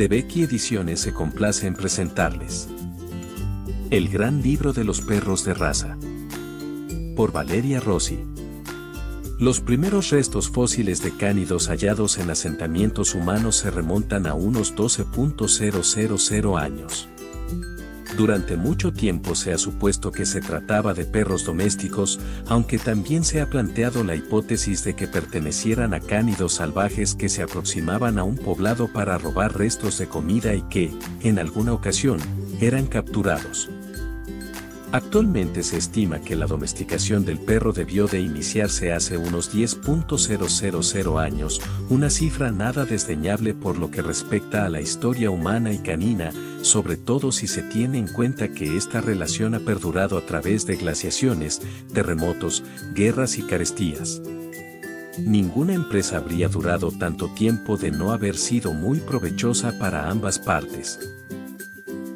de Becky Ediciones se complace en presentarles. El gran libro de los perros de raza. Por Valeria Rossi. Los primeros restos fósiles de cánidos hallados en asentamientos humanos se remontan a unos 12.000 años. Durante mucho tiempo se ha supuesto que se trataba de perros domésticos, aunque también se ha planteado la hipótesis de que pertenecieran a cánidos salvajes que se aproximaban a un poblado para robar restos de comida y que, en alguna ocasión, eran capturados. Actualmente se estima que la domesticación del perro debió de iniciarse hace unos 10.000 años, una cifra nada desdeñable por lo que respecta a la historia humana y canina, sobre todo si se tiene en cuenta que esta relación ha perdurado a través de glaciaciones, terremotos, guerras y carestías. Ninguna empresa habría durado tanto tiempo de no haber sido muy provechosa para ambas partes.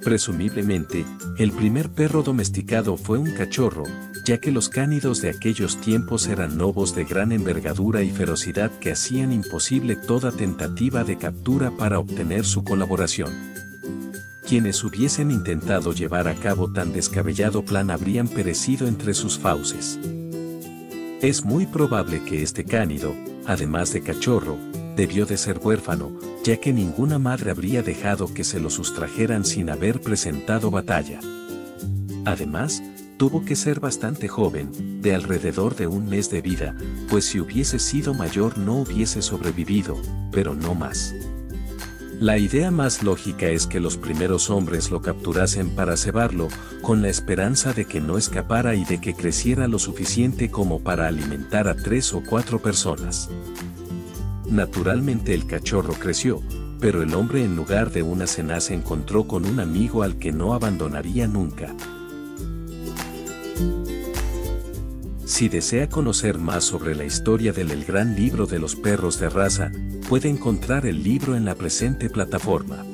Presumiblemente, el primer perro domesticado fue un cachorro, ya que los cánidos de aquellos tiempos eran lobos de gran envergadura y ferocidad que hacían imposible toda tentativa de captura para obtener su colaboración. Quienes hubiesen intentado llevar a cabo tan descabellado plan habrían perecido entre sus fauces. Es muy probable que este cánido, además de cachorro, debió de ser huérfano, ya que ninguna madre habría dejado que se lo sustrajeran sin haber presentado batalla. Además, tuvo que ser bastante joven, de alrededor de un mes de vida, pues si hubiese sido mayor no hubiese sobrevivido, pero no más. La idea más lógica es que los primeros hombres lo capturasen para cebarlo, con la esperanza de que no escapara y de que creciera lo suficiente como para alimentar a tres o cuatro personas. Naturalmente el cachorro creció, pero el hombre en lugar de una cena se encontró con un amigo al que no abandonaría nunca. Si desea conocer más sobre la historia del El Gran Libro de los Perros de Raza, puede encontrar el libro en la presente plataforma.